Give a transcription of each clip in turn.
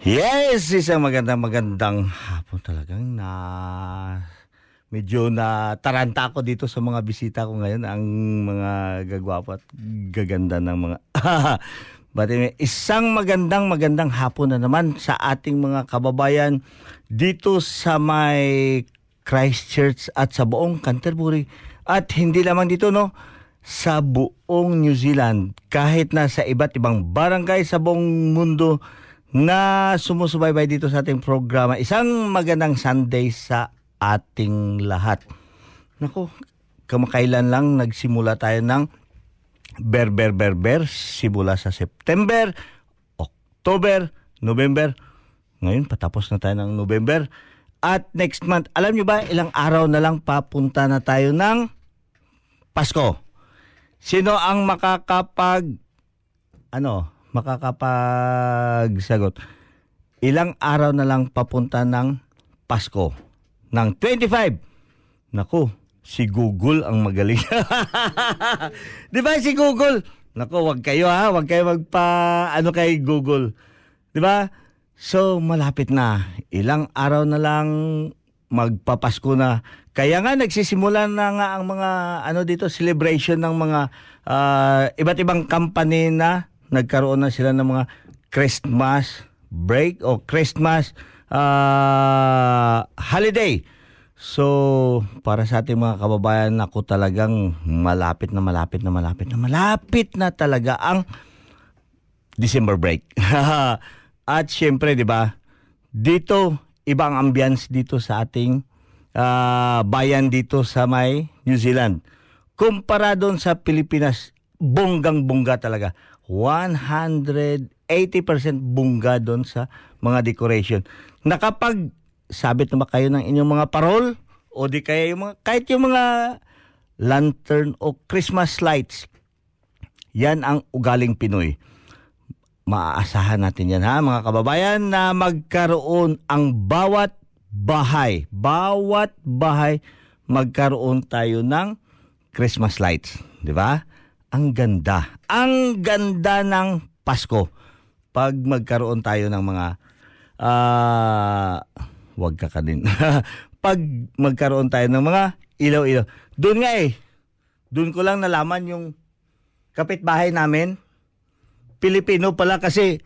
Yes, isang magandang magandang hapon talagang na medyo na taranta ako dito sa mga bisita ko ngayon ang mga gagwapo at gaganda ng mga But anyway, isang magandang magandang hapon na naman sa ating mga kababayan dito sa may Christchurch at sa buong Canterbury. At hindi lamang dito no? Sa buong New Zealand. Kahit na sa iba't ibang barangay sa buong mundo na sumusubaybay dito sa ating programa. Isang magandang Sunday sa ating lahat. Nako, kamakailan lang nagsimula tayo ng Berber Berber simula sa September, October, November. Ngayon patapos na tayo ng November. At next month, alam nyo ba, ilang araw na lang papunta na tayo ng Pasko. Sino ang makakapag ano, makakapag sagot? Ilang araw na lang papunta ng Pasko ng 25. Naku, si Google ang magaling. 'Di ba si Google? Nako, wag kayo ha, wag kayo magpa ano kay Google. 'Di ba? So malapit na. Ilang araw na lang magpapasko na. Kaya nga nagsisimula na nga ang mga ano dito celebration ng mga uh, iba't ibang company na nagkaroon na sila ng mga Christmas break o Christmas uh, holiday. So, para sa ating mga kababayan, ako talagang malapit na malapit na malapit na malapit na talaga ang December break. At syempre, 'di ba? Dito ibang ambience dito sa ating uh, bayan dito sa may New Zealand. Kumpara doon sa Pilipinas, bonggang-bongga talaga. 180% bongga doon sa mga decoration. Nakapag sabit na kayo ng inyong mga parol o di kaya yung mga kahit yung mga lantern o Christmas lights. Yan ang ugaling Pinoy. Maaasahan natin yan ha mga kababayan na magkaroon ang bawat bahay, bawat bahay magkaroon tayo ng Christmas lights, di ba? Ang ganda. Ang ganda ng Pasko pag magkaroon tayo ng mga uh, wag ka ka din. pag magkaroon tayo ng mga ilaw-ilaw. Doon nga eh. Doon ko lang nalaman yung kapitbahay namin. Pilipino pala kasi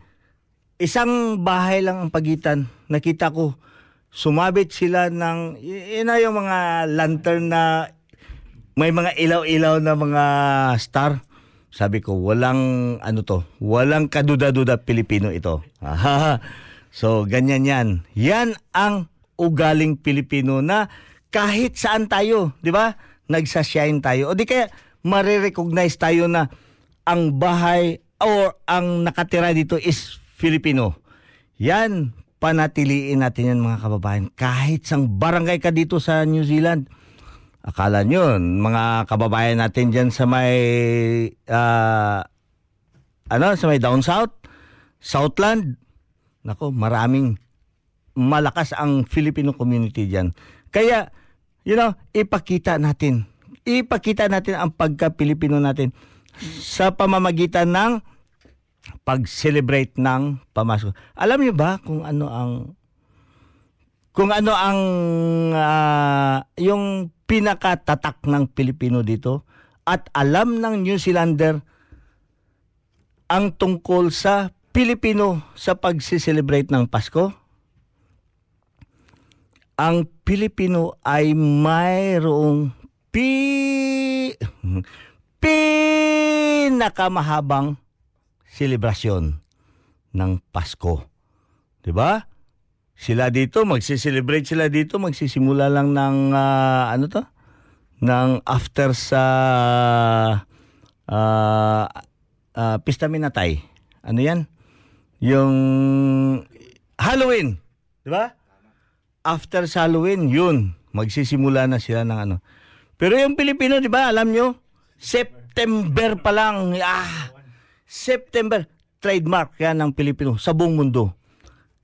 isang bahay lang ang pagitan. Nakita ko sumabit sila ng yun na yung mga lantern na may mga ilaw-ilaw na mga star. Sabi ko, walang ano to, walang kaduda-duda Pilipino ito. so, ganyan yan. Yan ang ugaling Pilipino na kahit saan tayo, di ba? Nagsashine tayo. O di kaya marirecognize tayo na ang bahay or ang nakatira dito is Filipino. Yan, panatiliin natin yan mga kababayan. Kahit sang barangay ka dito sa New Zealand, akala nyo, mga kababayan natin dyan sa may, uh, ano, sa may down south, Southland, nako, maraming malakas ang Filipino community dyan. Kaya, you know, ipakita natin. Ipakita natin ang pagka-Pilipino natin sa pamamagitan ng pag-celebrate ng Pamasko. Alam niyo ba kung ano ang kung ano ang ah, yung pinakatatak ng Pilipino dito at alam ng New Zealander ang tungkol sa Pilipino sa pagsi-celebrate ng Pasko? Ang Pilipino ay mayroong pi pinakamahabang selebrasyon ng Pasko. 'Di ba? Sila dito magsi-celebrate sila dito magsisimula lang ng ah, ano to? ng after sa ah ah, Pista Minatay. Ano 'yan? Yung Halloween, 'di ba? After sa Halloween, yun, magsisimula na sila ng ano. Pero yung Pilipino, 'di ba, alam nyo, September pa lang. Ah, September trademark yan ng Pilipino sa buong mundo.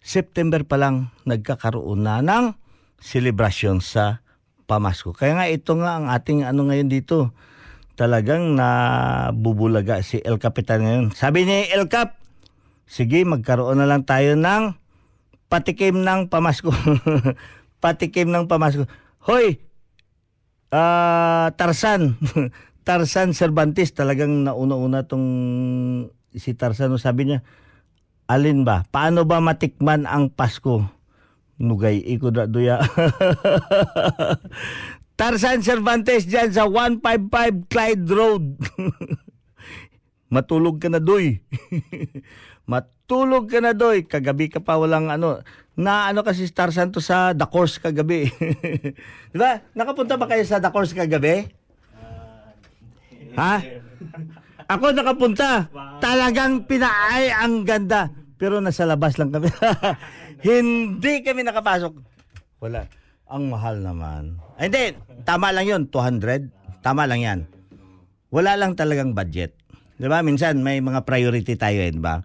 September pa lang nagkakaroon na ng celebration sa Pamasko. Kaya nga ito nga ang ating ano ngayon dito. Talagang nabubulaga si El Capitan ngayon. Sabi ni El Cap, sige magkaroon na lang tayo ng patikim ng Pamasko. patikim ng Pamasko. Hoy, ah Tarsan. Tarsan Cervantes talagang nauna-una tong si Tarzan no, sabi niya alin ba? Paano ba matikman ang Pasko? Nugay iko da duya. Tarzan Cervantes dyan sa 155 Clyde Road. Matulog ka na doy. Matulog ka na doy. Kagabi ka pa walang ano. Na ano kasi si Tarzan to sa The Course kagabi. Di ba nakapunta ba kayo sa The Course kagabi? Ha? Ako nakapunta. Talagang pinaay ang ganda. Pero nasa labas lang kami. Hindi kami nakapasok. Wala. Ang mahal naman. Ay, hindi. Tama lang yun. 200. Tama lang yan. Wala lang talagang budget. Di ba? Minsan may mga priority tayo eh, di ba?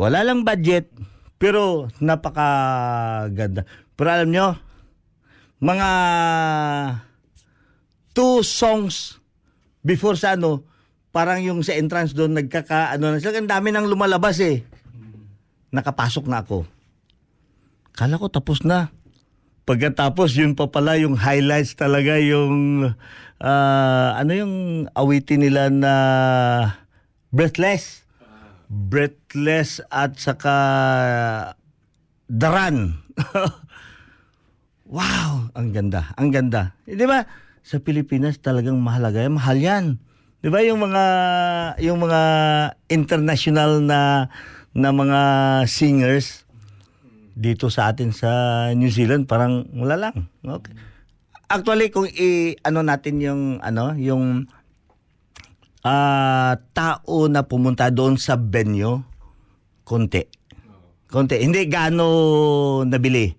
Wala lang budget. Pero napakaganda. Pero alam nyo, mga two songs before sa ano, parang yung sa entrance doon nagkaka ano na sila, ang dami nang lumalabas eh. Nakapasok na ako. Kala ko tapos na. Pagkatapos yun pa pala yung highlights talaga yung ah, ano yung awitin nila na Breathless. Breathless at saka Daran. wow, ang ganda, ang ganda. Eh, di ba? Sa Pilipinas talagang mahalaga yan. Mahal yan. Di ba yung mga yung mga international na na mga singers dito sa atin sa New Zealand parang wala lang. Okay. Actually kung i ano natin yung ano yung ah tao na pumunta doon sa venue konti. Konti. Hindi gaano nabili.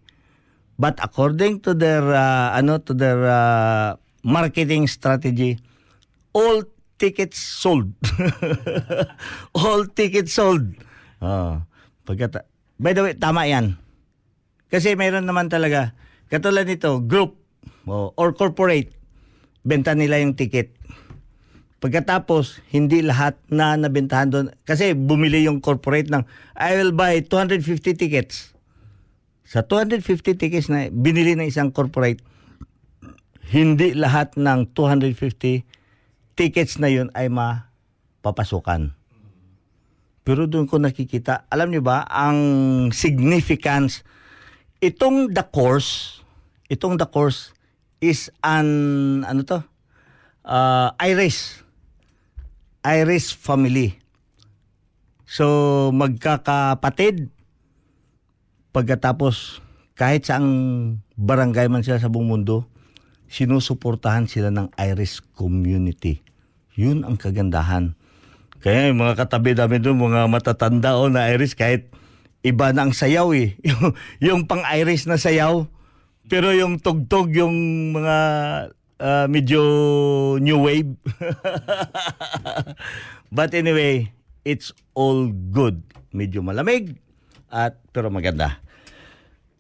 But according to their uh, ano to their uh, marketing strategy, all tickets sold. all tickets sold. Oh, pagkata By the way, tama 'yan. Kasi mayroon naman talaga katulad nito, group oh, or corporate benta nila yung ticket. Pagkatapos, hindi lahat na nabentahan doon. Kasi bumili yung corporate ng, I will buy 250 tickets. Sa 250 tickets na binili ng isang corporate, hindi lahat ng 250 tickets na yun ay mapapasukan. Pero doon ko nakikita, alam niyo ba, ang significance, itong the course, itong the course is an, ano to, uh, Irish. Irish family. So, magkakapatid, pagkatapos, kahit saang barangay man sila sa buong mundo, sinusuportahan sila ng Irish community. Yun ang kagandahan. Kaya yung mga katabi namin doon, mga matatanda o na Irish, kahit iba na ang sayaw eh. Yung, yung pang-Irish na sayaw, pero yung tugtog, yung mga ah, medyo new wave. But anyway, it's all good. Medyo malamig, at pero maganda.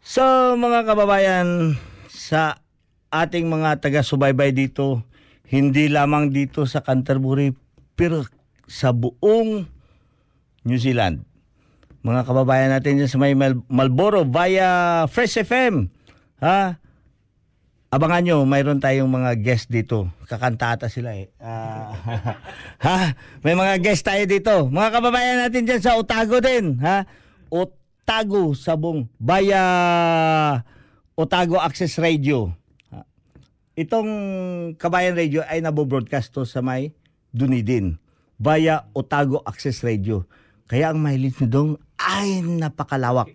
So mga kababayan, sa ating mga taga-subaybay dito, hindi lamang dito sa Canterbury, pero sa buong New Zealand. Mga kababayan natin dyan sa may Mal- Marlboro via Fresh FM. Ha? Abangan nyo, mayroon tayong mga guest dito. Kakanta ata sila eh. Ah, ha? May mga guest tayo dito. Mga kababayan natin dyan sa Otago din. Ha? Otago, Sabong, via Otago Access Radio. Itong Kabayan Radio ay nabobroadcast to sa may Dunedin via Otago Access Radio. Kaya ang mileage nyo dong ay napakalawak.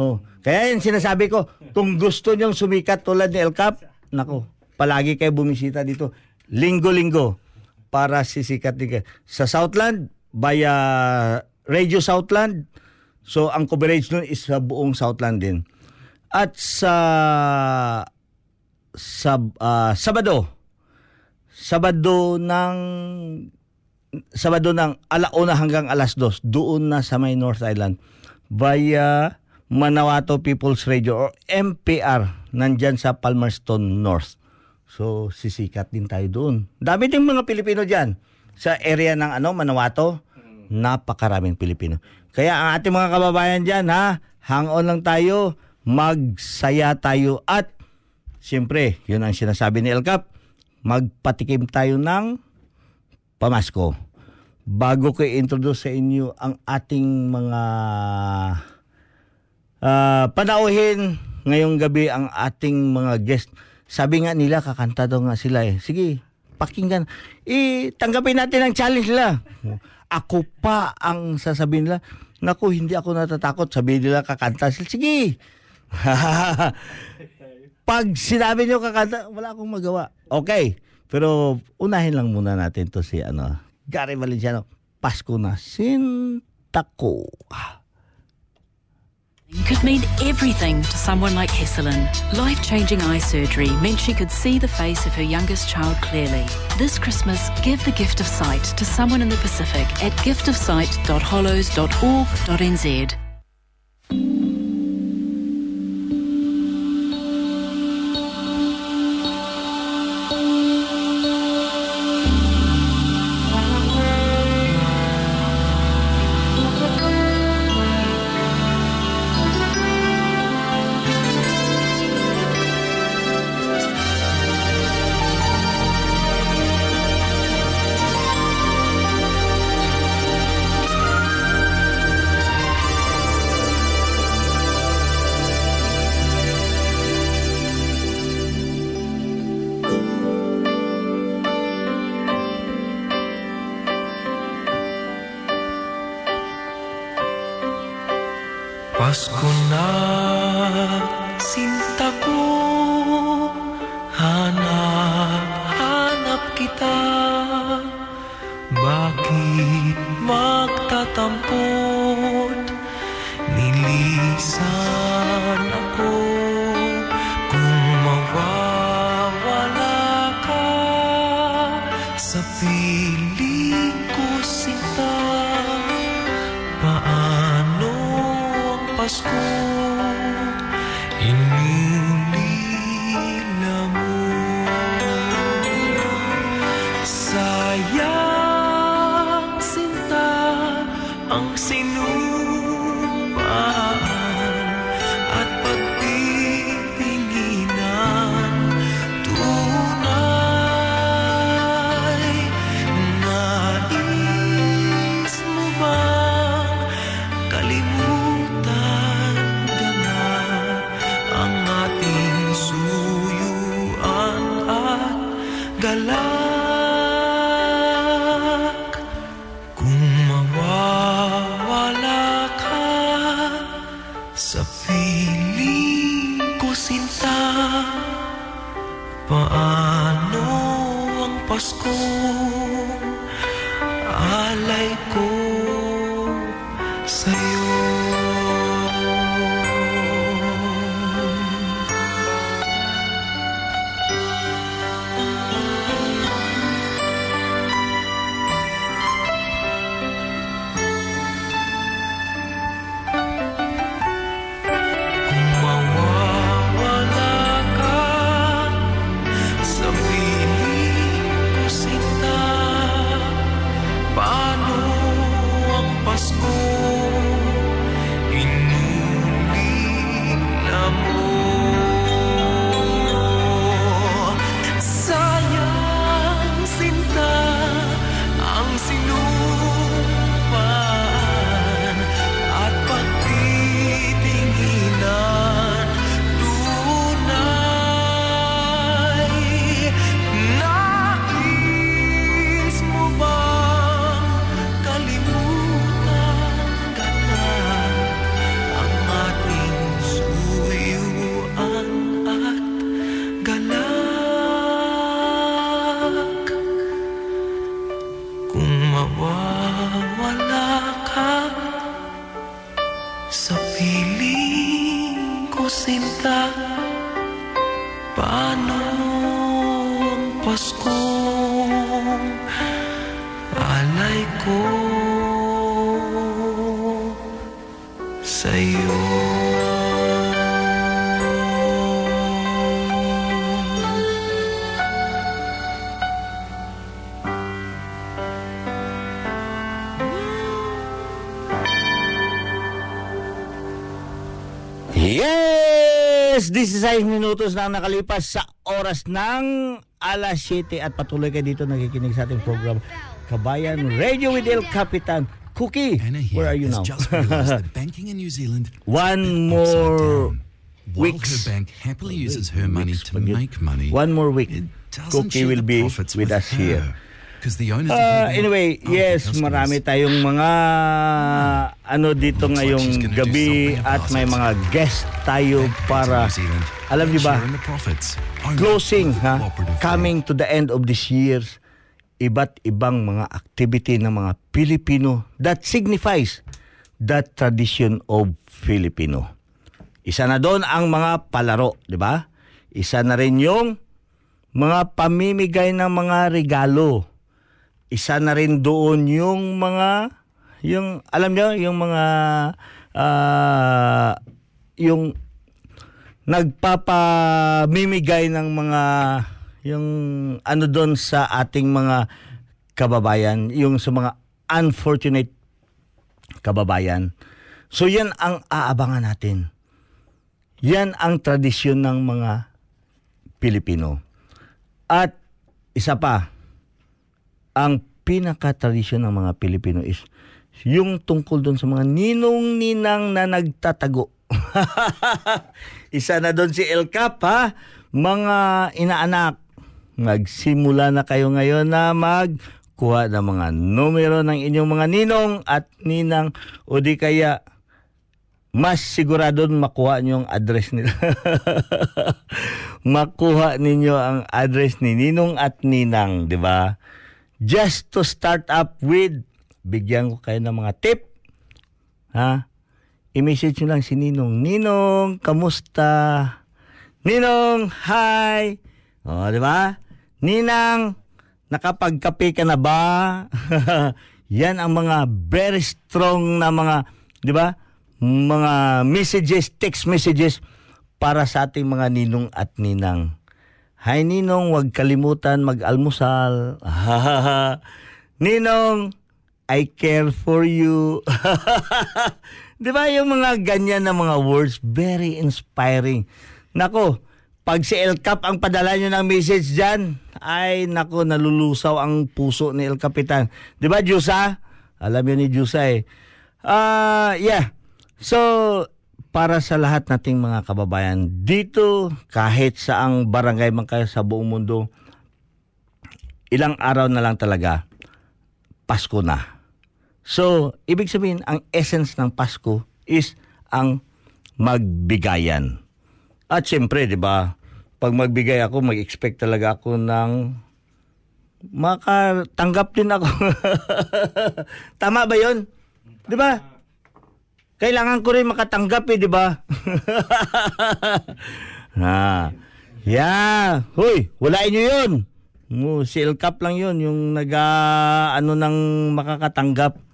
Oh. Kaya yung sinasabi ko, kung gusto nyong sumikat tulad ni El Cap, nako, palagi kayo bumisita dito. Linggo-linggo para sisikat din kayo. Sa Southland, via Radio Southland, so ang coverage nun is sa buong Southland din. At sa sa ah, Sabado, Sabado ng Sabado ng alauna hanggang alas dos, doon na sa may North Island via Manawato People's Radio or MPR nandyan sa Palmerston North. So sisikat din tayo doon. Dami din mga Pilipino diyan sa area ng ano Manawato. Napakaraming Pilipino. Kaya ang ating mga kababayan diyan ha, hang on lang tayo, magsaya tayo at siyempre, yun ang sinasabi ni El Cap, magpatikim tayo ng pamasko. Bago ko i-introduce sa inyo ang ating mga ah, panauhin ngayong gabi ang ating mga guest. Sabi nga nila, kakanta daw nga sila eh. Sige, pakinggan. Eh, tanggapin natin ang challenge nila. Ako pa ang sasabihin nila, Naku, hindi ako natatakot. Sabihin nila kakanta sila. Sige. Pag sinabi nyo kakanta, wala akong magawa. Okay. Pero unahin lang muna natin to si ano, Gary Valenciano. Pasko na sinta ko. could mean everything to someone like Hesselin. Life changing eye surgery meant she could see the face of her youngest child clearly. This Christmas, give the gift of sight to someone in the Pacific at giftofsight.hollows.org.nz. sa piling ko sinta. Paano ang Pasko inulila 26 minutos na nakalipas sa oras ng alas 7 at patuloy kayo dito nakikinig sa ating program Kabayan Radio with El Capitan. Cookie, where are you now? banking in New Zealand One more weeks. While her bank happily uses her money to make money. One more week. Cookie will be with us here. Uh, anyway, yes, marami tayong mga ah ano dito ngayong gabi at may mga guest tayo para alam niyo ba closing ha coming to the end of this year iba't ibang mga activity ng mga Pilipino that signifies that tradition of Filipino. Isa na doon ang mga palaro, di ba? Isa na rin yung mga pamimigay ng mga regalo. Isa na rin doon yung mga yung alam nyo yung mga ah, yung nagpapamimigay ng mga yung ano doon sa ating mga kababayan, yung sa mga unfortunate kababayan. So yan ang aabangan natin. Yan ang tradisyon ng mga Pilipino. At isa pa, ang pinaka-tradisyon ng mga Pilipino is yung tungkol doon sa mga ninong-ninang na nagtatago. Isa na doon si El Cap ha. Mga inaanak, magsimula na kayo ngayon na magkuha ng mga numero ng inyong mga ninong at ninang o di kaya mas sigurado makuha niyo ang address nila. makuha ninyo ang address ni Ninong at Ninang, di ba? Just to start up with, bigyan ko kayo ng mga tip. Ha? I-message nyo lang si Ninong. Ninong, kamusta? Ninong, hi! O, di ba? Ninang, nakapagkape ka na ba? Yan ang mga very strong na mga, di ba? Mga messages, text messages para sa ating mga ninong at ninang. Hi Ninong, huwag kalimutan mag-almusal. Ninong, I care for you. Di ba yung mga ganyan na mga words, very inspiring. Nako, pag si El Cap ang padala nyo ng message dyan, ay nako, nalulusaw ang puso ni El Capitan. Di ba, Jusa? Alam yun ni Jusa eh. Ah, yeah. So, para sa lahat nating mga kababayan dito, kahit sa ang barangay man kayo sa buong mundo, ilang araw na lang talaga, Pasko na. So, ibig sabihin, ang essence ng Pasko is ang magbigayan. At siyempre, di ba, pag magbigay ako, mag-expect talaga ako ng makatanggap din ako. Tama ba yon? Di ba? Kailangan ko rin makatanggap eh, di ba? ha. Yeah. Hoy, walain nyo yun. Mo, si El Cap lang yun, yung nag ano nang makakatanggap.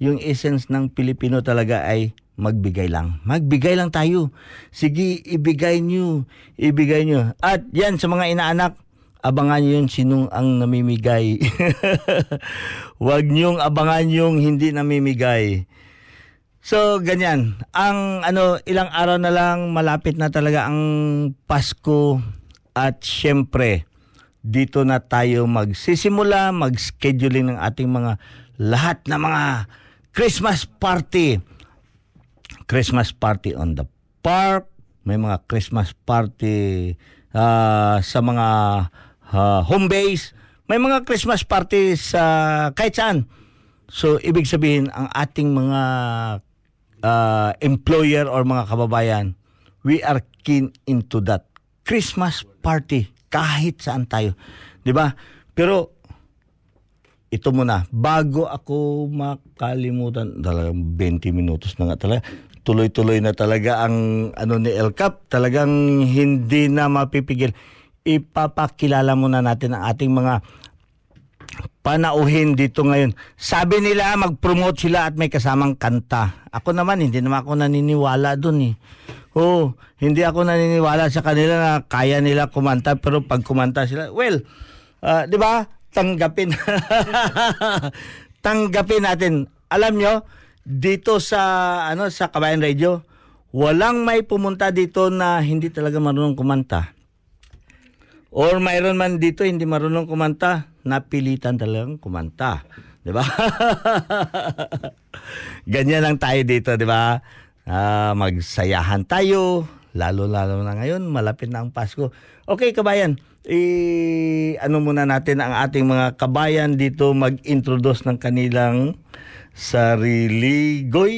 Yung essence ng Pilipino talaga ay magbigay lang. Magbigay lang tayo. Sige, ibigay nyo. Ibigay nyo. At yan, sa mga inaanak, abangan nyo yun sinong ang namimigay. Huwag nyong abangan yung hindi namimigay. So, ganyan. Ang ano, ilang araw na lang malapit na talaga ang Pasko at syempre dito na tayo magsisimula, mag-scheduling ng ating mga lahat na mga Christmas party. Christmas party on the park, may mga Christmas party ah, sa mga ah, home base, may mga Christmas party sa kahit saan. So, ibig sabihin, ang ating mga uh, employer or mga kababayan, we are keen into that Christmas party kahit saan tayo. ba? Pero ito muna, bago ako makalimutan, talagang 20 minutos na nga talaga. Tuloy-tuloy na talaga ang ano ni El Cap, talagang hindi na mapipigil. ipapakilala muna natin ang ating mga panauhin dito ngayon. Sabi nila mag-promote sila at may kasamang kanta. Ako naman, hindi naman ako naniniwala dun eh. Oo, hindi ako naniniwala sa kanila na kaya nila kumanta pero pag kumanta sila, well, ah, di ba? Tanggapin. Tanggapin natin. Alam nyo, dito sa ano sa Kabayan Radio, walang may pumunta dito na hindi talaga marunong kumanta. Or mayroon man dito hindi marunong kumanta, napilitan talagang kumanta. 'Di ba? Ganyan lang tayo dito, 'di ba? Ah, magsayahan tayo, lalo-lalo na ngayon, malapit na ang Pasko. Okay, kabayan, i ano muna natin ang ating mga kabayan dito mag-introduce ng kanilang sarili. Goy,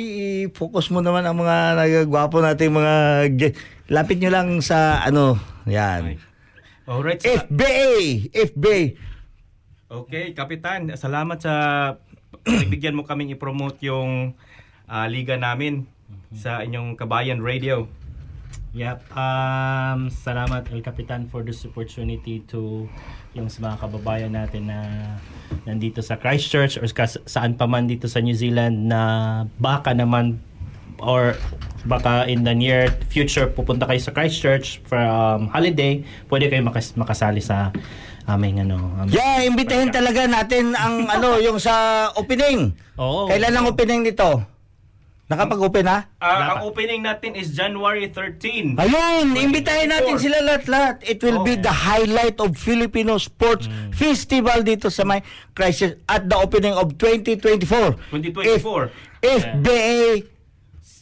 i-focus mo naman ang mga nagagwapo nating mga lapit nyo lang sa ano, yan. Alright. sa- FBA! FBA! Okay, Kapitan. Salamat sa pagbigyan mo kaming i-promote yung ah, liga namin sa inyong Kabayan Radio. Yep. Um, salamat El Capitan for this opportunity to yung sa mga kababayan natin na nandito sa Christchurch or sa, saan pa man dito sa New Zealand na baka naman or baka in the near future pupunta kayo sa Christchurch for um, holiday, pwede kayo makas- makasali sa aming ano. aming- Yeah, imbitahin talaga natin ang ano, yung sa opening. Oo. Kailan ang opening nito? Nakapag-open ha? Ah, ang opening natin is January 13. Ayun, imbitahin natin 24. sila lahat-lahat. It will be Oo. the highlight of Filipino Sports Festival dito sa may crisis at the opening of 2024. 2024. If, FBA,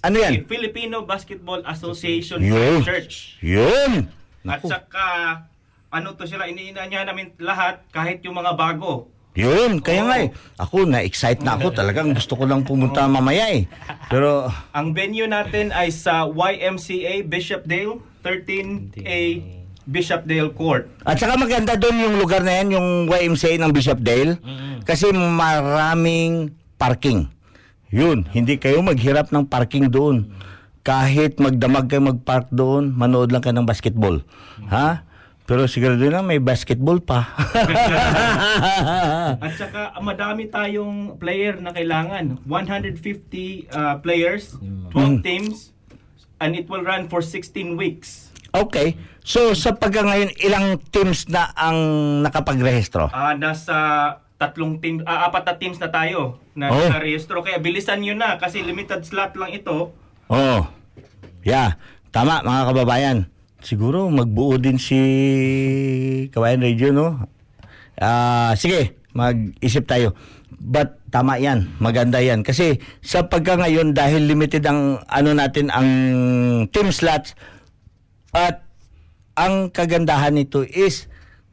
ano yan? Filipino Basketball Association Yun. Church. Yun. At saka, ano to sila, iniina niya namin lahat, kahit yung mga bago. Yun, kaya nga eh. Ako, na-excite na ako. Talagang gusto ko lang pumunta mamaya eh. Pero, Ang venue natin ay sa YMCA Bishopdale, 13A Bishopdale Court. at saka maganda doon yung lugar na yan, yung YMCA ng Bishopdale. Kasi maraming parking. Yun, hindi kayo maghirap ng parking doon. Kahit magdamag kayo magpark doon, manood lang kayo ng basketball. Ha? Pero sigurado na may basketball pa. At saka madami tayong player na kailangan. 150 uh, players, 12 teams, and it will run for 16 weeks. okay. So, sa pagka ngayon, ilang teams na ang nakapagrehistro? Ah, nasa tatlong team, ah, apat na teams na tayo na Oh. na-rehistro. Kaya bilisan nyo na kasi limited slot lang ito. Oo. Yeah. Tama, mga kababayan. Siguro magbuo din si Kawayan Radio, no? Ah, sige, mag-isip tayo. But tama yan, maganda yan. Kasi sa pagka ngayon, dahil limited ang ano natin, ang team slots, at ang kagandahan nito is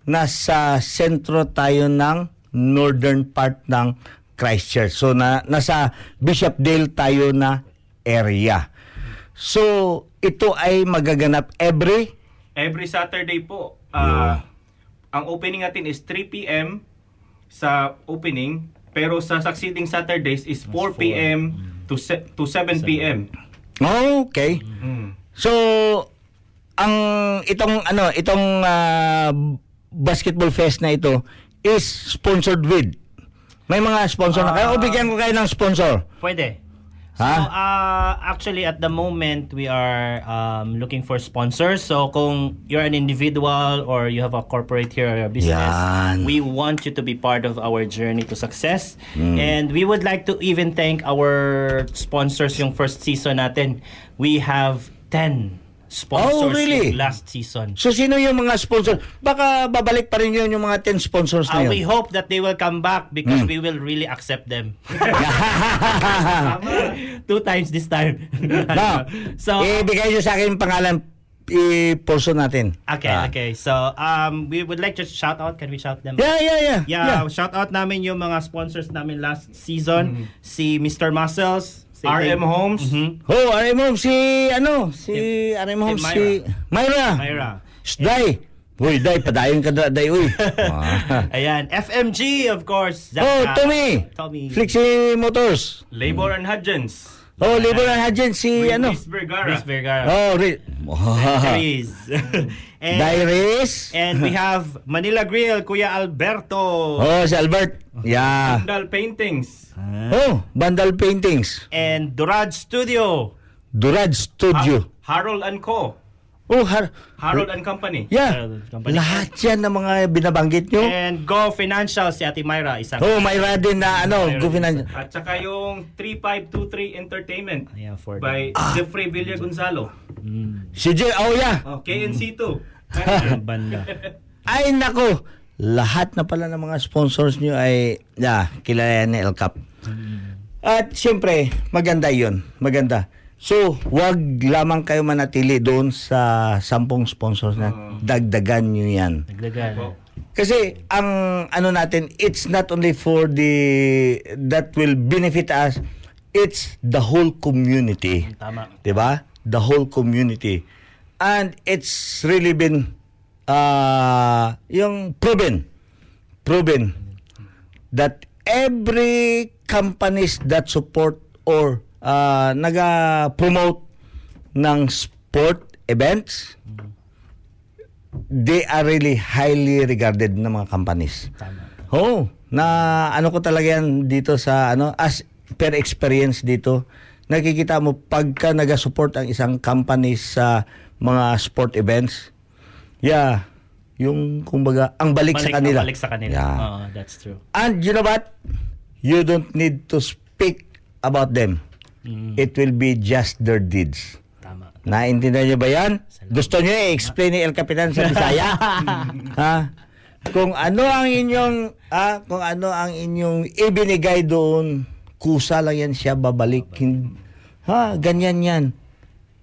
nasa sentro tayo ng northern part ng Christchurch. So na nasa Bishopdale tayo na area. So ito ay magaganap every Every Saturday po. ah, Ang opening natin is 3 p.m. sa opening. Pero sa succeeding Saturdays is 4 p.m. to, se- to 7 p.m. Okay. Mm. So ang itong ano, itong ah, basketball fest na ito is sponsored with may mga sponsor na kayo o bigyan ko kayo ng sponsor. Pwede. So, uh, actually, at the moment, we are um, looking for sponsors. So, kung you're an individual or you have a corporate here or a business, Yan. we want you to be part of our journey to success. Hmm. And we would like to even thank our sponsors yung first season natin. We have 10 sponsors Oh, really? last season. So sino yung mga sponsor? Baka babalik pa rin yun yung mga 10 sponsors na Uh, yun. we hope that they will come back because Hmm. we will really accept them. Two times this time. no. so ibigay nyo sa akin yung pangalan i-pulso natin. Okay, Ah. okay. So, um, we would like to shout out. Can we shout them? Yeah, yeah, yeah. Yeah, shout out namin yung mga sponsors namin last season. Si Mr. Muscles. Si RM Homes. Mhm. Oh, RM Homes, si ano, si RM Homes, si si Myra. Myra. Shh, Day. Uy, Day, padayon ka da, Day, uy. Ah. Ayan, FMG, of course. Zach- oh, Tommy. Tommy. Flexi Motors. Labor and Hudgens. Oh, na dyan si With ano. Miss Vergara. Chris Vergara. Oh, re- Diaries. and, Diaries. and we have Manila Grill, Kuya Alberto. Oh, si Albert. Yeah. Vandal Paintings. Oh, Bandal Paintings. And Durad Studio. Durad Studio. Ha- Harold and Co. Oh, har- Harold and Company. Yeah. Harold Company. Lahat yan ng mga binabanggit nyo. And Go Financial, si Ate Myra. Isang Oh, mayroon din na ano, Mayroon gufinan. At saka yung 3523 Entertainment Ayan, for by Ah. Jeffrey Villa Gonzalo. Si J, oh yeah. Oh, KNC2. yung banda. Ay nako, lahat na pala ng mga sponsors nyo ay yeah, kilala ni El Cap. At siyempre, maganda 'yon. Maganda. So, wag lamang kayo manatili doon sa sampung sponsors na dagdagan nyo yan. Nagdagan. Kasi ang ano natin, it's not only for the that will benefit us, it's the whole community. Tama. 'Di ba? The whole community. And it's really been uh, yung proven proven that every companies that support or uh, naga-promote ng sport events they are really highly regarded ng mga companies. Tama. Oh, na ano ko talaga yan dito sa ano as per experience dito nakikita mo pagka naga-support ang isang company sa mga sport events yeah yung kumbaga ang balik, sa kanila Balik sa kanila. Yeah. Oo, that's true. and you know what you don't need to speak about them Mm, it will be just their deeds tama. Naintindihan niyo ba yan? Gusto niyo i-explain ni El Capitan sa Bisaya? ha? Kung ano ang inyong ah, kung ano ang inyong ibinigay doon, kusa lang yan siya babalik. Ha, ganyan yan.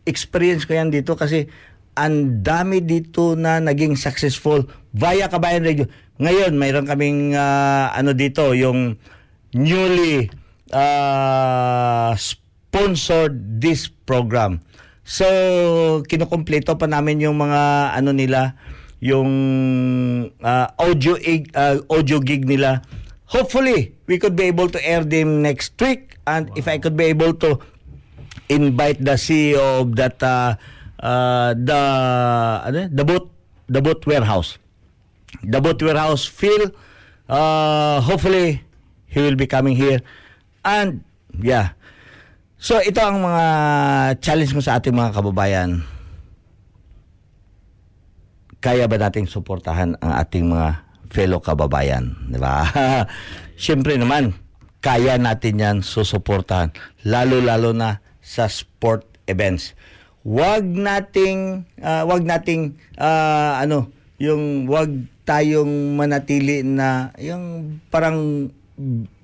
Experience ko yan dito kasi ang dami dito na naging successful via Kabayan Radio. Ngayon, mayroon kaming ah, ano dito, yung newly ah, sponsored this program. So, kinukumpleto pa namin yung mga ano nila, yung ah, audio ah, audio gig nila. Hopefully, we could be able to air them next week and if I could be able to invite the CEO of that uh, uh, the ano, the boat the boat warehouse. The boat warehouse Phil uh, hopefully he will be coming here and yeah So ito ang mga challenge ko sa ating mga kababayan. Kaya ba nating suportahan ang ating mga fellow kababayan, di ba? Siyempre naman, kaya natin 'yan susuportahan, lalo-lalo na sa sport events. Wag nating ah, wag nating ah, ano, yung wag tayong manatili na yung parang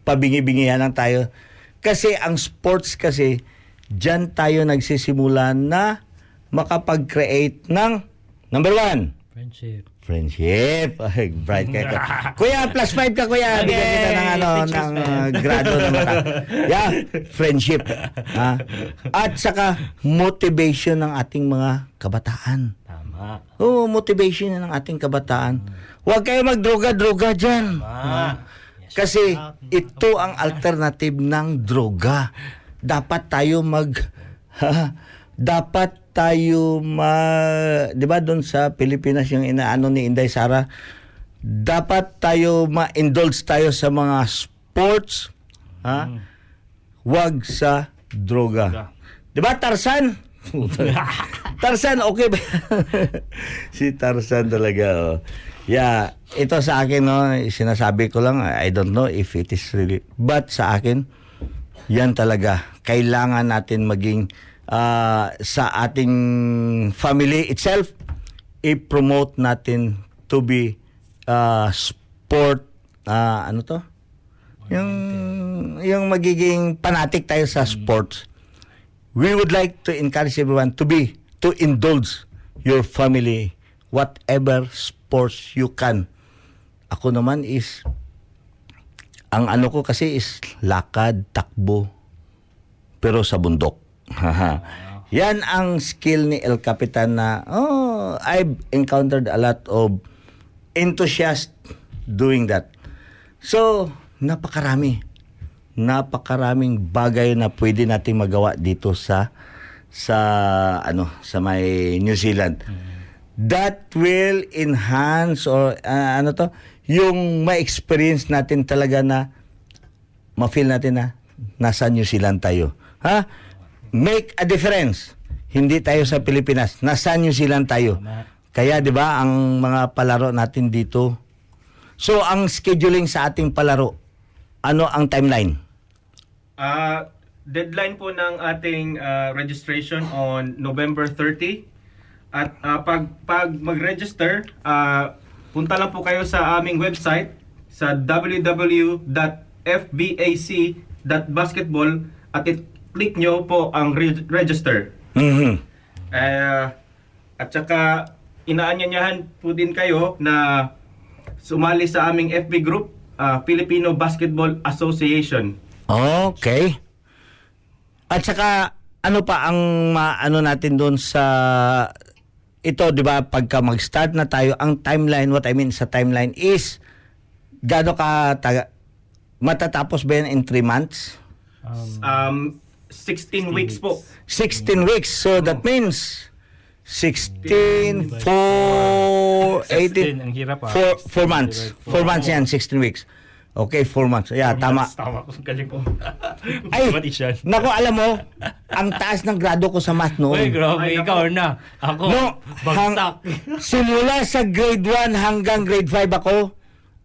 pabingi-bingihan lang tayo. Kasi ang sports kasi, dyan tayo nagsisimula na makapag-create ng, number one, Friendship. friendship. Ay, bright kayo. kuya, plus five ka, kuya. Bigyan kita ng, ano, ng uh, grado ng mata. Yeah, friendship. Ha? At saka, motivation ng ating mga kabataan. Tama. Oo, motivation ng ating kabataan. Huwag kayo magdroga-droga dyan. Tama. Kasi ito ang alternative ng droga. Dapat tayo mag dapat tayo ma 'di ba doon sa Pilipinas yung inaano ni Inday Sara? Dapat tayo ma-indulge tayo sa mga sports ha? Wag sa droga. 'di ba Tarzan? Tarzan okay ba? Si Tarzan talaga oh. Yeah, ito sa akin no, sinasabi ko lang I don't know if it is really but sa akin yan talaga kailangan natin maging ah, sa ating family itself i-promote natin to be ah, sport ah, ano to? Yung yung magiging fanatic tayo sa sports. We would like to encourage everyone to be to indulge your family whatever sports you can. Ako naman is ang ano ko kasi is lakad, takbo pero sa bundok. Yan ang skill ni El Capitan na oh, I've encountered a lot of enthusiasts doing that. So, napakarami. napakaraming bagay na pwede nating magawa dito sa sa ano sa may New Zealand. That will enhance or ah, ano to, yung ma-experience natin talaga na ma-feel natin na nasa New Zealand tayo. Ha? Make a difference. Hindi tayo sa Pilipinas. Nasa New Zealand tayo. Kaya 'di ba ang mga palaro natin dito. So ang scheduling sa ating palaro, ano ang timeline? Ah, deadline po ng ating ah, registration on November 30. At ah, pag pag mag-register, ah, punta lang po kayo sa aming website sa www.fbac.basketball at i-click nyo po ang re- register. Mhm. Eh, at saka inaanyayahan po din kayo na sumali sa aming FB group, ah, Filipino Basketball Association. Okay. At saka ano pa ang maano natin doon sa ito 'di ba pagka mag-start na tayo ang timeline what I mean sa timeline is gaano ka taga, matatapos ba yan in 3 months? Um, 16 weeks po. 16 weeks. So that means 16 4 16, 18 ang hirap ah. 4 4 months. 4 months yan 16 weeks. Okay, 4 months. Yeah, tama. Tama ko. Galing ko. Ay. Nako, alam mo, ang taas ng grado ko sa math noon. Uy, grabe, Ay, ikaw na. Ako, No, hang, bagsak. simula sa grade 1 hanggang grade 5 ako,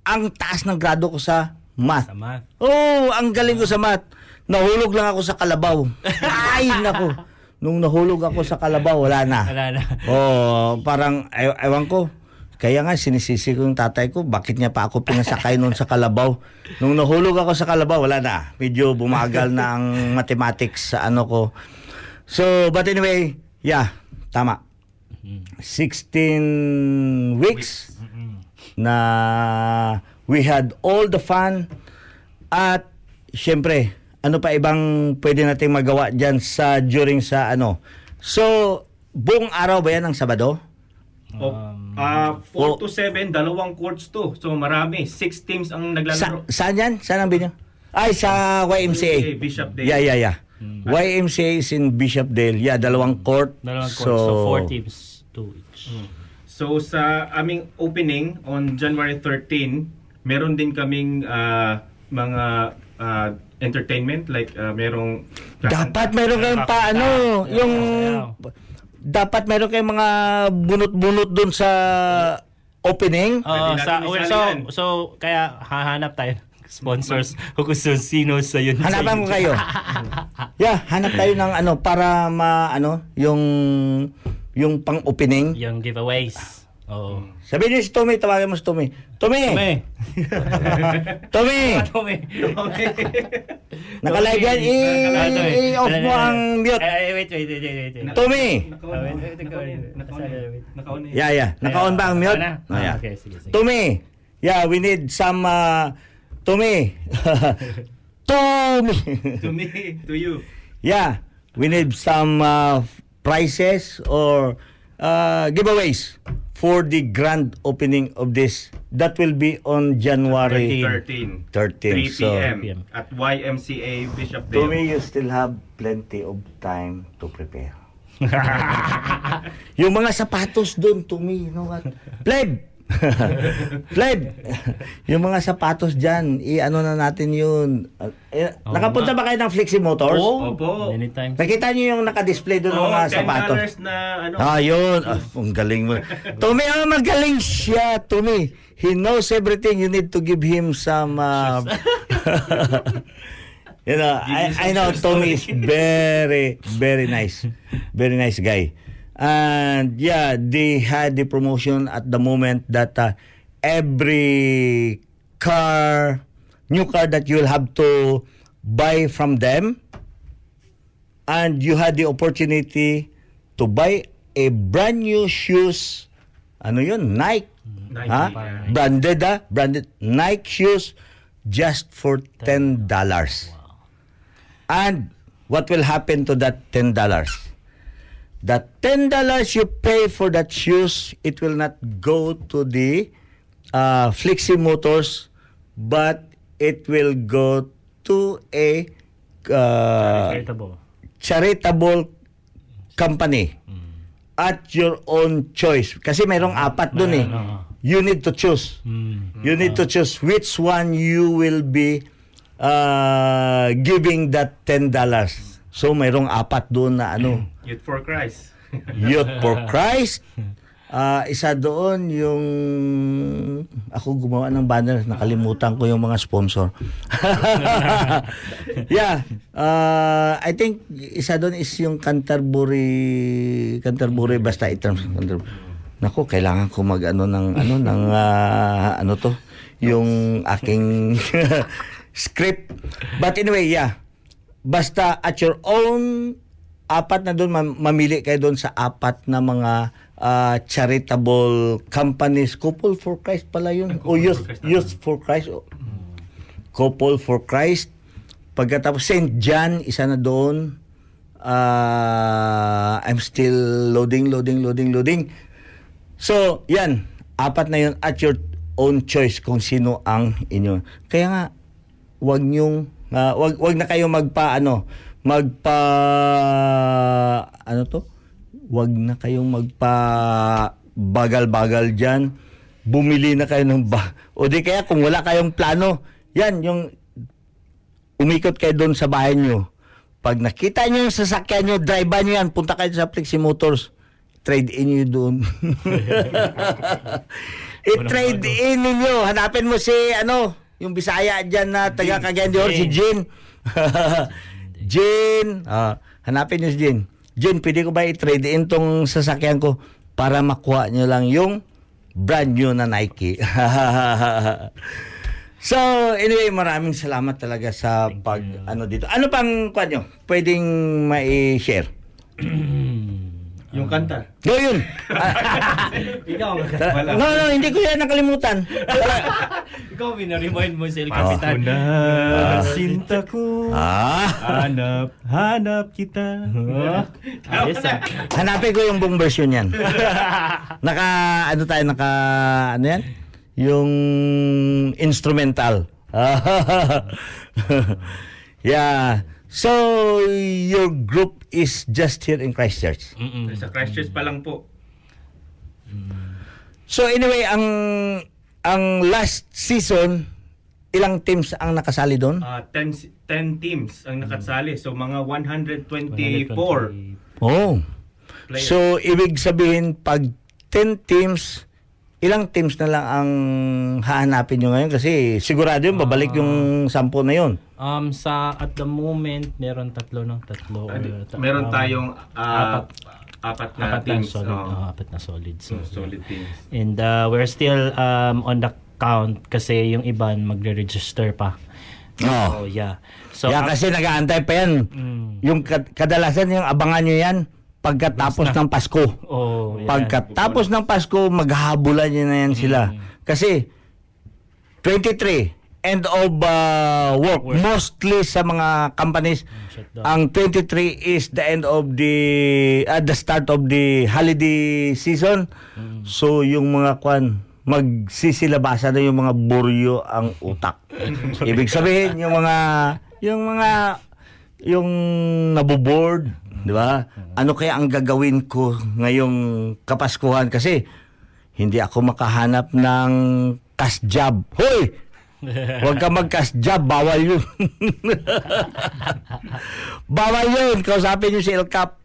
ang taas ng grado ko sa math. Sa math. Oh, ang galing ko sa math. Nahulog lang ako sa kalabaw. Ay, nako. Nung nahulog ako sa kalabaw, wala na. Wala na. Oh, parang, ay, ewan ko. Kaya nga, sinisisi ko yung tatay ko, bakit niya pa ako pinasakay noon sa kalabaw. Nung nahulog ako sa kalabaw, wala na. Medyo bumagal na ang mathematics sa ano ko. So, but anyway, yeah, tama. 16 weeks na we had all the fun at syempre, ano pa ibang pwede nating magawa dyan sa during sa ano. So, buong araw ba yan ng Sabado? O, ah 4 to 7, dalawang courts to. So marami. Six teams ang Sa, naglalaro. saan yan? Saan ang binyo? Ay, sa YMCA. Bishop Day. Yeah, yeah, yeah. YMCA is in Bishopdale. Yeah, dalawang court. Dalawang court. So, four teams. Two each. So sa aming opening on January 13, meron din kaming ah, mga ah, entertainment like ah, merong Dapat meron kayong pa ano, yung dapat meron kayong mga bunot-bunot dun sa opening. Oo, Pwede sa, natin well, isali so, yan. so, kaya hahanap tayo ng sponsors kung gusto sino sa yun. sa Hanapan ko kayo. yeah, hanap tayo ng ano para ma ano, yung yung pang-opening. Yung giveaways. Oo. Sabihin niyo si Tommy, tawagin mo si Tommy. Tommy! Tommy! Tommy! Tommy! Nakalive yan. I- Tommy. I-off mo ang mute. Eh, wait, wait, wait, wait, wait. Tommy! Ah, wait, wait. Nakaon eh. Yeah, yeah. Naka-on ba ang mute? Oh, yeah. Ah, okay, sige, sige. Tommy! Yeah, we need some... Uh, Tommy! Tommy! To me, to you. yeah, we need some uh, prizes or uh, giveaways for the grand opening of this. That will be on January 13. 13. 3 So, p.m. at YMCA Bishop Day. Tommy, you still have plenty of time to prepare. yung mga sapatos doon, Tommy, you know what? Pleb! Pleb! yung mga sapatos dyan, i-ano na natin yun. Uh, eh, nakapunta ba kayo ng Flexi Motors? Oh, Opo. many times. Nakita niyo yung naka-display doon ng Oo, mga $10 sapatos? na ano. Ah, yun. Ah, ang galing mo. Tommy, ah, magaling siya, Tommy. He knows everything. You need to give him some... Uh, you know, I, I know Tommy is very, very nice. Very nice guy. And yeah, they had the promotion at the moment that uh, every car, new car that you'll have to buy from them, and you had the opportunity to buy a brand new shoes. Ano yun? Nike. Nike, ha? Branded ha? Branded Nike shoes just for $10. And what will happen to that $10? That $10 you pay for that shoes, it will not go to the uh, Flexi Motors, but it will go to a uh, Charitable. charitable company at your own choice. Kasi mayroong apat dun eh. Oo. You need to choose. Mm. You need to choose which one you will be uh, giving that $10. So mayroong apat doon na ano, Youth for Christ. Youth for Christ. Ah, isa doon yung ako gumawa ng banner, nakalimutan ko yung mga sponsor. yeah. ah, I think isa doon is yung Canterbury Canterbury basta iterms Nako, kailangan ko mag ano ng ano ng ah, ano to, yung aking script. But anyway, yeah. Basta at your own apat na doon mam- mamili kayo doon sa apat na mga ah, charitable companies. Couple for Christ pala yun. O Youth, Youth for Christ. O, Couple for Christ. Pagkatapos St. John, isa na doon. Ah, I'm still loading, loading, loading, loading. So, yan. Apat na yun at your own choice kung sino ang inyo. Kaya nga, wag nyong, ah, wag, wag na kayo magpa, ano, magpa, ano to? Wag na kayong magpa bagal-bagal dyan. Bumili na kayo ng ba. O di kaya kung wala kayong plano, yan, yung umikot kayo doon sa bahay nyo. Pag nakita nyo yung sasakyan nyo, drive nyo yan, punta kayo sa Flexi Motors. Trade in nyo doon. I-trade in ninyo. Hanapin mo si, ano, yung Bisaya dyan na taga Cagayan de Oro, si Jin. Jin. Ah, hanapin nyo si Jin. Jin, pwede ko ba i-trade in tong sasakyan ko para makuha nyo lang yung brand new na Nike. so, anyway, maraming salamat talaga sa pag ano dito. Ano pang kwan nyo? Pwedeng mai-share? Yung kanta. No, yun. Ikaw, Tala- no, no, hindi ko yan nakalimutan. ikaw minaremind mo si El Capitan. na, Ah. sinta ko. ah, Hanap, hanap kita. Ayos ah. hanapin ko yung buong version yan. Naka, ano tayo, naka, ano yan? Yung instrumental. yeah. So, your group is just here in Christchurch. Sa Christchurch pa lang po. So anyway, ang ang last season, ilang teams ang nakasali doon? Ah, 10 10 teams ang nakasali. So mga 124 Oh. players. So ibig sabihin pag 10 teams, ilang teams na lang ang hahanapin nyo ngayon kasi sigurado yun babalik yung sampo na yun. Um, sa at the moment, meron tatlo ng tatlo. Or ta- meron um, tayong ah, apat. apat na apat lang teams. solid. Oo. oh, apat na solid. So, solid teams. And uh, we're still um, on the count kasi yung iban magre-register pa. Oh. So, yeah. So, Yan ang- kasi nag-aantay pa yan. Mm. Yung kad- kadalasan yung abangan nyo yan pagkatapos ng Pasko. oh, yan. Pagkatapos ng Pasko, maghahabulan nyo na yan sila. Kasi 23 end of uh, work. Mostly sa mga companies, ang 23 is the end of the at the start of the holiday season. So yung mga kwan magsisilabasan na yung mga buryo ang utak. Ibig sabihin yung mga yung mga yung naboboard, di ba? Ano kaya ang gagawin ko ngayong Kapaskuhan kasi hindi ako makahanap ng cash job. Hoy! Huwag ka mag-cash job, bawal yun. bawal yun. Kausapin nyo si El Cap.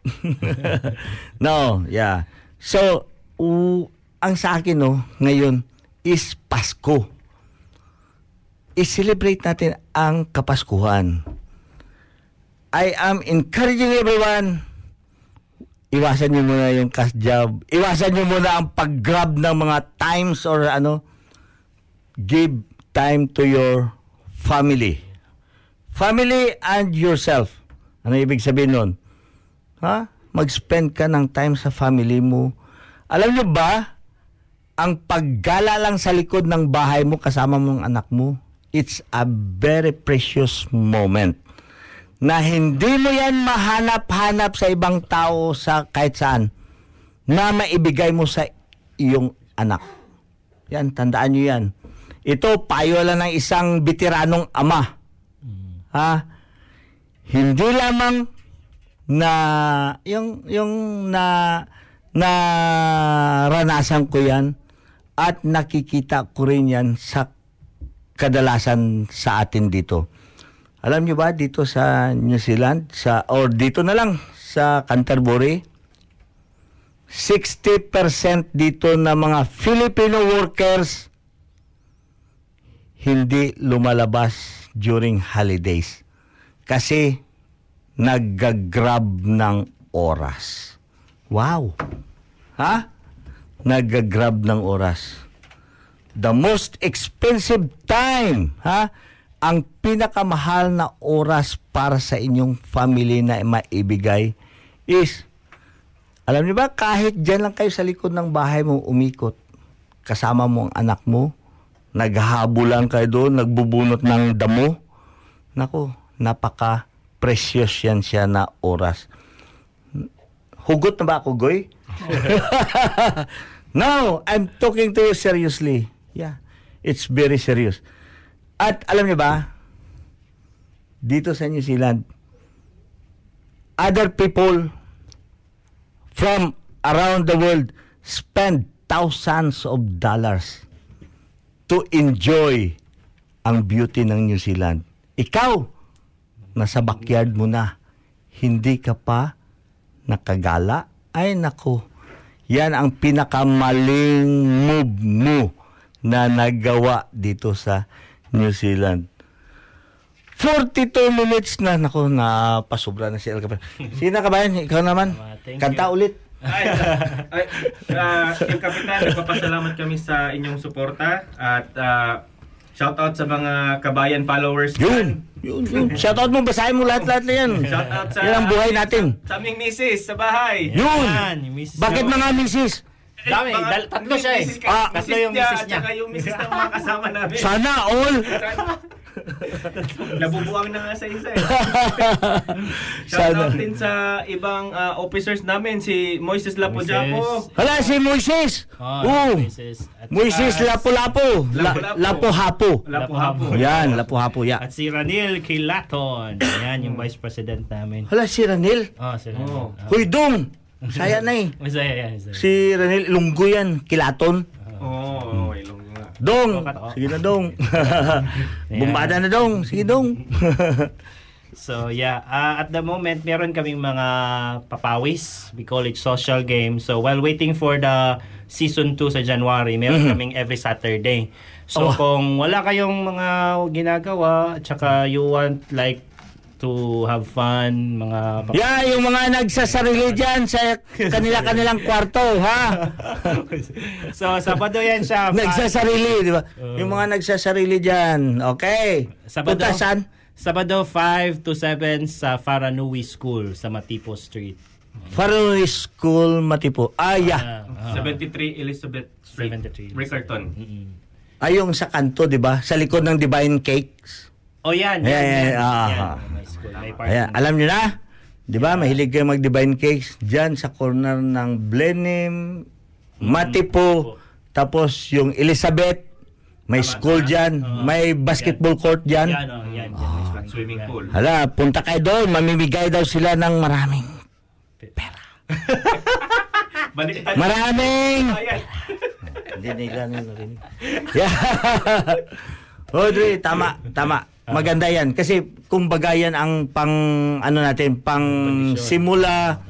no, yeah. So, u- ang sa akin, no, ngayon, is Pasko. I-celebrate natin ang Kapaskuhan. I am encouraging everyone, iwasan nyo muna yung cash job. Iwasan nyo muna ang pag-grab ng mga times or ano. Give time to your family. Family and yourself. Ano ibig sabihin nun? Ha? Mag-spend ka ng time sa family mo. Alam nyo ba, ang paggala lang sa likod ng bahay mo kasama mong anak mo, it's a very precious moment na hindi mo yan mahanap-hanap sa ibang tao sa kahit saan na maibigay mo sa iyong anak. Yan, tandaan nyo yan. Ito, payo lang ng isang bitiranong ama. ha, hindi lamang na yung yung na na ranasan ko yan at nakikita ko rin yan sa kadalasan sa atin dito. Alam niyo ba dito sa New Zealand sa or dito na lang sa Canterbury 60% dito na mga Filipino workers hindi lumalabas during holidays kasi naggagrab ng oras. Wow! Ha? Naggagrab ng oras. The most expensive time, ha? Ang pinakamahal na oras para sa inyong family na maibigay is alam niyo ba, kahit dyan lang kayo sa likod ng bahay mo umikot, kasama mo ang anak mo, naghahabulan kayo doon, nagbubunot ng damo, nako, napaka precious yan siya na oras. Hugot na ba ako, Goy? no, I'm talking to you seriously. Yeah, it's very serious. At alam niyo ba, dito sa New Zealand, other people from around the world spend thousands of dollars to enjoy ang beauty ng New Zealand. Ikaw, nasa backyard mo na, hindi ka pa nakagala? Ay nako, yan ang pinakamaling move mo na nagawa dito sa New Zealand. 42 minutes na, nako, napasobra na si El Capitan. Sino ka ba yan? Ikaw naman? thank Kanta you. ulit. Ay, ay, uh, El Capitan, nagpapasalamat kami sa inyong suporta at uh, shout out sa mga kabayan followers. Yun, yun, yun. Shoutout mo, basahin mo lahat-lahat na yan. Shout out sa Yan ang buhay natin. Sa aming misis sa bahay. Yun! Yan, yung misis Bakit mga misis? Dami, dal- tatlo siya eh. Ah, tatlo yung niya, misis niya. saka yung misis ng mga kasama namin. Sana all. Nabubuang na nga sa isa eh. Shout out din sa ibang ah, officers namin, si Moises Lapo-Japo. Hala, si Moises. Ah, Oo. Moises. At Moises saka- Lapu-Lapu. La- Lapu-lapu. Lapu-Hapo. Lapo-Hapo. Yan, Lapu-Hapo. Ya. At si Ranil Kilaton. Yan yung vice president namin. Hala, si Ranil. Oh, si Ranil. Oh. Huy, dong. Saya na eh. Masaya yan. masaya. Si Ranil, lunggo yan. Kilaton. Oo, oh, ilong nga. Dong. Sige na, dong. Bumbada na, dong. Sige, dong. So yeah, uh, at the moment meron kaming mga papawis. We call it social game. So while waiting for the season 2 sa January, meron kaming every Saturday. So Oh. kung wala kayong mga ginagawa, at saka you want like to have fun, mga pap- yeah, yung mga nagsasarili dyan sa kanila-kanilang kwarto, ha? so Sabado yan siya. nagsasarili, di ba? yung mga nagsasarili dyan. Okay. Sabado, Punta saan? Sabado 5 to 7 sa Faranui School sa Matipo Street. Faroe School, Matipo. Ah, yeah. Ah, ah. 73 Elizabeth Street, 73. Riccarton. Ay, yung sa kanto, di ba? Sa likod ng Divine Cakes. Oh yan, yan, yan, ayan, ah, yan. May school, may parking. Ayan, alam nyo na? Di ba? Mahilig kayo mag-Divine Cakes. Diyan sa corner ng Blenheim, Matipo, tapos yung Elizabeth, may school dyan, may basketball court Yan, dyan. oh, yan, yan. At swimming pool. Hala, punta kayo doon. Mamimigay daw sila ng maraming. Tayo. Maraming! Ayan. Hindi nila narinig. Yeah. Audrey, tama, tama. Maganda yan. Kasi kung yan ang pang, ano natin, pang simula,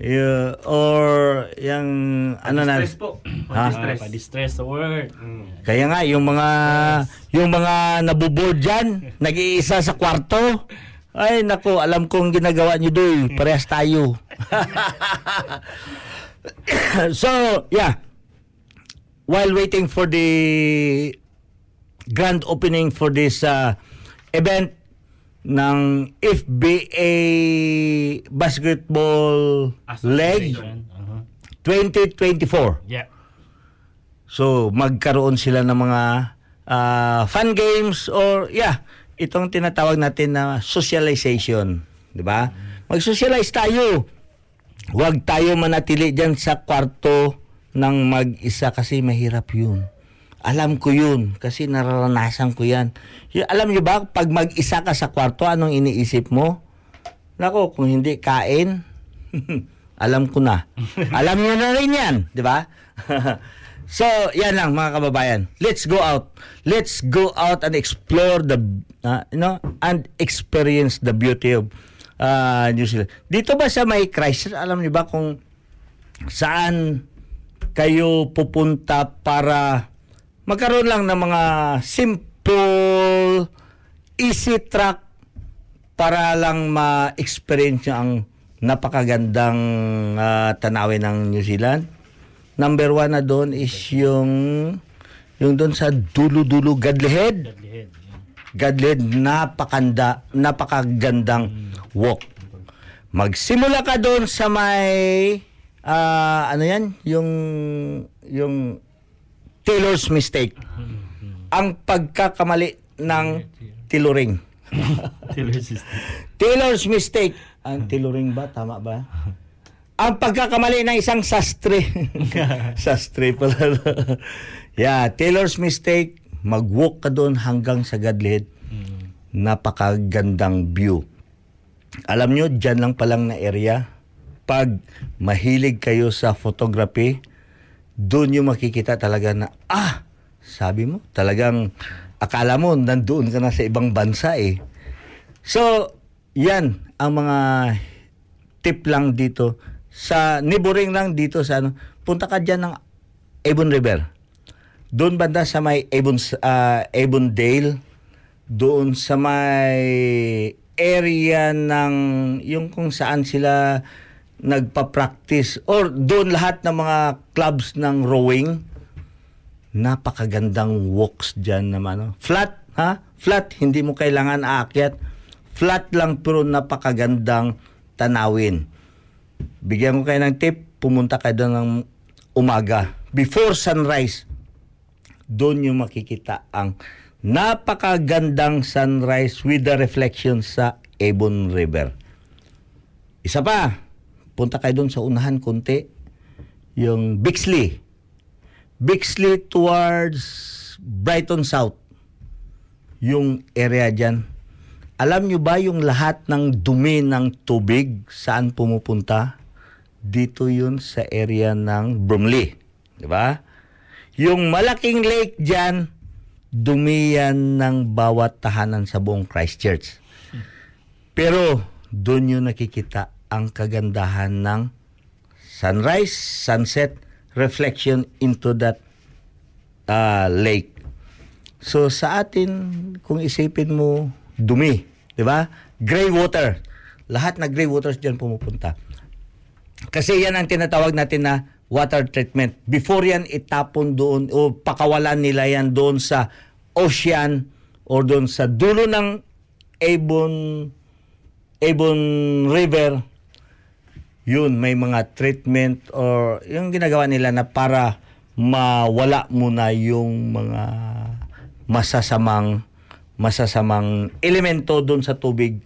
uh, or yung, ano na, Stress po. Ha? Stress. Ah, pa-distress sa work. kaya nga, yung mga, yung mga nabuboard dyan, nag-iisa sa kwarto, ay, nako, alam kong ginagawa nyo doon. Parehas tayo. so, yeah. While waiting for the grand opening for this uh, event ng FBA Basketball Leg Association. Uh-huh. 2024. Yeah. So, magkaroon sila ng mga ah, fun games or yeah, itong tinatawag natin na socialization, 'di ba? Mag-socialize tayo. Huwag tayo manatili diyan sa kwarto ng mag-isa kasi mahirap 'yun. Alam ko yun kasi nararanasan ko yan. Alam niyo ba, pag mag-isa ka sa kwarto, anong iniisip mo? Nako, kung hindi kain, alam ko na. alam niyo na rin yan, di ba? so, yan lang mga kababayan. Let's go out. Let's go out and explore the, uh, you know, and experience the beauty of uh, New Zealand. Dito ba sa may Christchurch, alam niyo ba kung saan kayo pupunta para magkaroon lang ng mga simple, easy track para lang ma-experience nyo ang napakagandang ah, tanawin ng New Zealand. Number one na doon is yung yung doon sa dulo-dulo Gadlihead. Gadlihead. Gadlihead, napakanda, napakagandang walk. Magsimula ka doon sa may ah, ano yan, yung yung Taylor's mistake. Ang pagkakamali ng tiluring. Taylor's mistake. Ang tiluring ba? Tama ba? Ang pagkakamali ng isang sastre. sastre pala. yeah, Taylor's mistake. Mag-walk ka doon hanggang sa Gadlihead. Napakagandang view. Alam nyo, dyan lang palang na area. Pag mahilig kayo sa photography, doon yung makikita talaga na, ah, sabi mo, talagang akala mo, nandoon ka na sa ibang bansa eh. So, yan ang mga tip lang dito sa neighboring lang dito sa ano. Punta ka diyan ng Avon River. Doon banda sa may Avon uh, Avondale, doon sa may area ng yung kung saan sila nagpa-practice or doon lahat ng mga clubs ng rowing napakagandang walks diyan naman no? flat ha? Flat hindi mo kailangan aakyat. Flat lang pero napakagandang tanawin. Bigyan ko kayo ng tip pumunta kayo doon ng umaga before sunrise. Doon yung makikita ang napakagandang sunrise with the reflection sa Avon River. Isa pa punta kayo doon sa unahan konti yung Bixley Bixley towards Brighton South. Yung area dyan. Alam nyo ba yung lahat ng dumi ng tubig saan pumupunta? Dito yun sa area ng Bromley. Di ba? Yung malaking lake dyan, dumi yan ng bawat tahanan sa buong Christchurch. Pero doon yung nakikita ang kagandahan ng sunrise, sunset, reflection into that uh, lake. So sa atin, kung isipin mo, dumi, di ba? Gray water. Lahat na gray waters diyan pumupunta. Kasi yan ang tinatawag natin na water treatment. Before yan itapon doon o pakawalan nila yan doon sa ocean or doon sa dulo ng Avon Avon River yun, may mga treatment or yung ginagawa nila na para mawala muna yung mga masasamang masasamang elemento doon sa tubig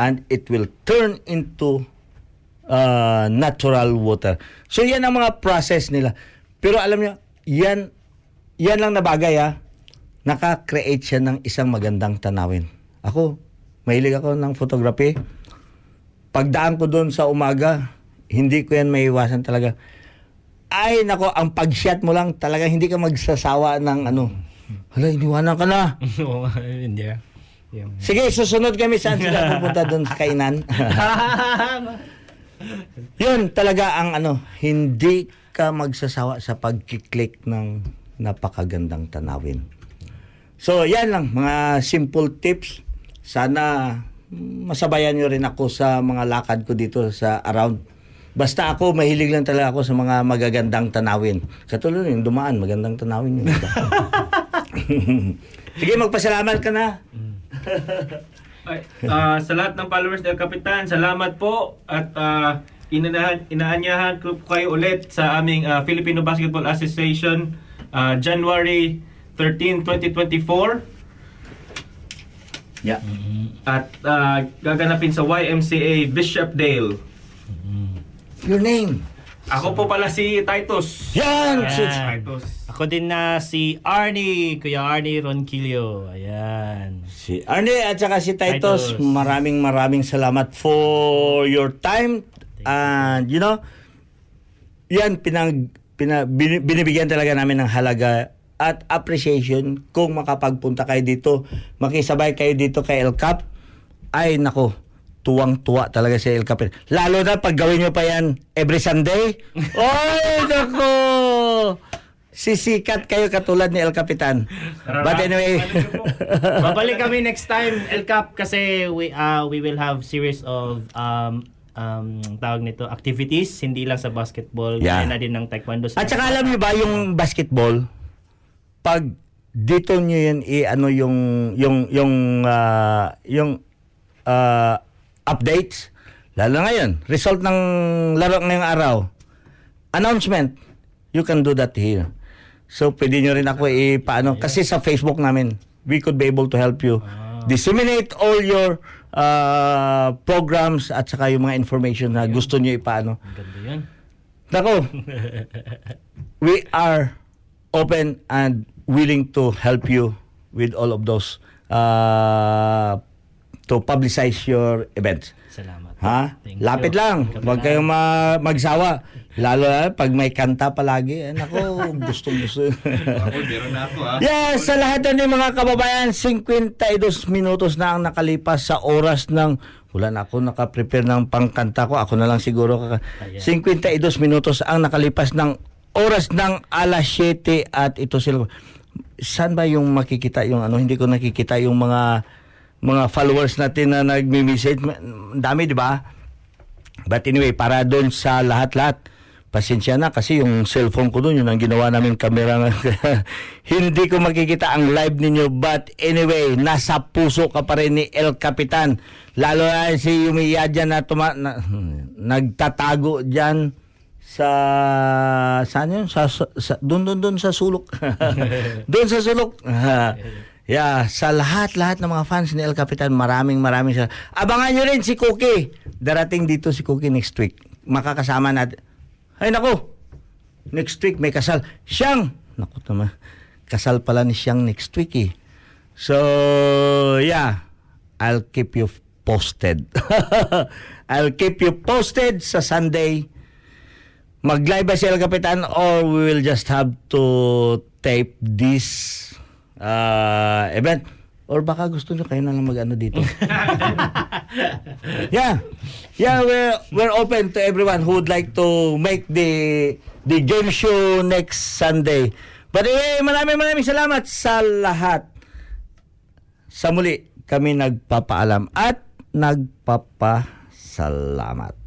and it will turn into uh, natural water. So yan ang mga process nila. Pero alam niyo, yan yan lang na bagay ha. Naka-create siya ng isang magandang tanawin. Ako, mahilig ako ng photography pagdaan ko doon sa umaga, hindi ko yan maiwasan talaga. Ay, nako, ang pag-shot mo lang, talaga hindi ka magsasawa ng ano. Hala, iniwanan ka na. Oo, hindi. ah. Yung- Sige, susunod kami saan sila pupunta doon sa kainan. Yun talaga ang ano, hindi ka magsasawa sa pagkiklik ng napakagandang tanawin. So, yan lang, mga simple tips. Sana masabayan nyo rin ako sa mga lakad ko dito sa around. Basta ako, mahilig lang talaga ako sa mga magagandang tanawin. Katulad yung dumaan, magandang tanawin yun. Sige, magpasalamat ka na. Ay, ah, sa lahat ng followers del Kapitan, salamat po at uh, inaanyahan, inaanyahan ko kayo ulit sa aming ah, Filipino Basketball Association ah, January 13, 2024 Yeah. at ah, gaganapin sa YMCA Bishopdale. Your name. Ako po pala si Titus. Yan! Ayan. Titus. Ako din na si Arnie, Kuya Arnie Ronquillo. Ayan. Si Arnie at saka si Titus, Titus. maraming maraming salamat for your time. And you know, yan pinag pina, bin- binibigyan talaga namin ng halaga at appreciation kung makapagpunta kayo dito, makisabay kayo dito kay El Cap. Ay nako, tuwang-tuwa talaga si El Cap. Lalo na pag gawin nyo pa yan every Sunday. Ay nako! Sisikat kayo katulad ni El Capitan. But anyway, Babalik kami next time, El Cap, kasi we uh, we will have series of um, um, tawag nito, activities, hindi lang sa basketball, Yeah. kaya na din ng taekwondo. At saka alam niyo ba yung basketball pag dito niyo yan i ano yung yung yung ah, yung ah, updates lalo ngayon result ng laro ngayong araw announcement you can do that here. So pwede niyo rin ako ipaano kasi sa Facebook namin we could be able to help you disseminate all your ah, programs at saka yung mga information na gusto niyo ipaano. Ganda yun. Nako, we are open and willing to help you with all of those uh, to publicize your events. Salamat. Ha? Thank Lapit you. lang. Huwag kayong ma- magsawa. Lalo na pag may kanta palagi. Eh, nako, gustong gusto. Yeah, sa lahat ng mga kababayan, 52 minutos na ang nakalipas sa oras ng wala na ako nakaprepare ng pangkanta ko. Ako na lang siguro. kaka- 52 minutos ang nakalipas ng oras ng alas 7 at ito sila. Saan ba yung makikita yung ano? Hindi ko nakikita yung mga mga followers natin na nagme-message. Dami, di ba? But anyway, para doon sa lahat-lahat, pasensya na kasi yung cellphone ko doon, yun ang ginawa namin camera. Hindi ko makikita ang live ninyo. But anyway, nasa puso ka pa rin ni El Capitan. Lalo na si Yumiya dyan na, tuma, na nagtatago dyan sa saan yun? Sa, sa, doon, doon, doon sa sulok. doon sa sulok. Yeah, sa lahat-lahat ng mga fans ni El Capitan, maraming maraming sa Abangan nyo rin si Cookie. Darating dito si Cookie next week. Makakasama natin. Ay nako. Next week may kasal. Siyang. Naku naman. Kasal pala ni Siyang next week eh. So, yeah. I'll keep you posted. I'll keep you posted sa Sunday. Mag-live ba si El Capitan or we will just have to tape this uh, event? Or baka gusto nyo kayo na lang mag-ano dito. yeah. Yeah, we're, we're open to everyone who would like to make the the game show next Sunday. But anyway, maraming maraming salamat sa lahat. Sa muli, kami nagpapaalam at nagpapasalamat.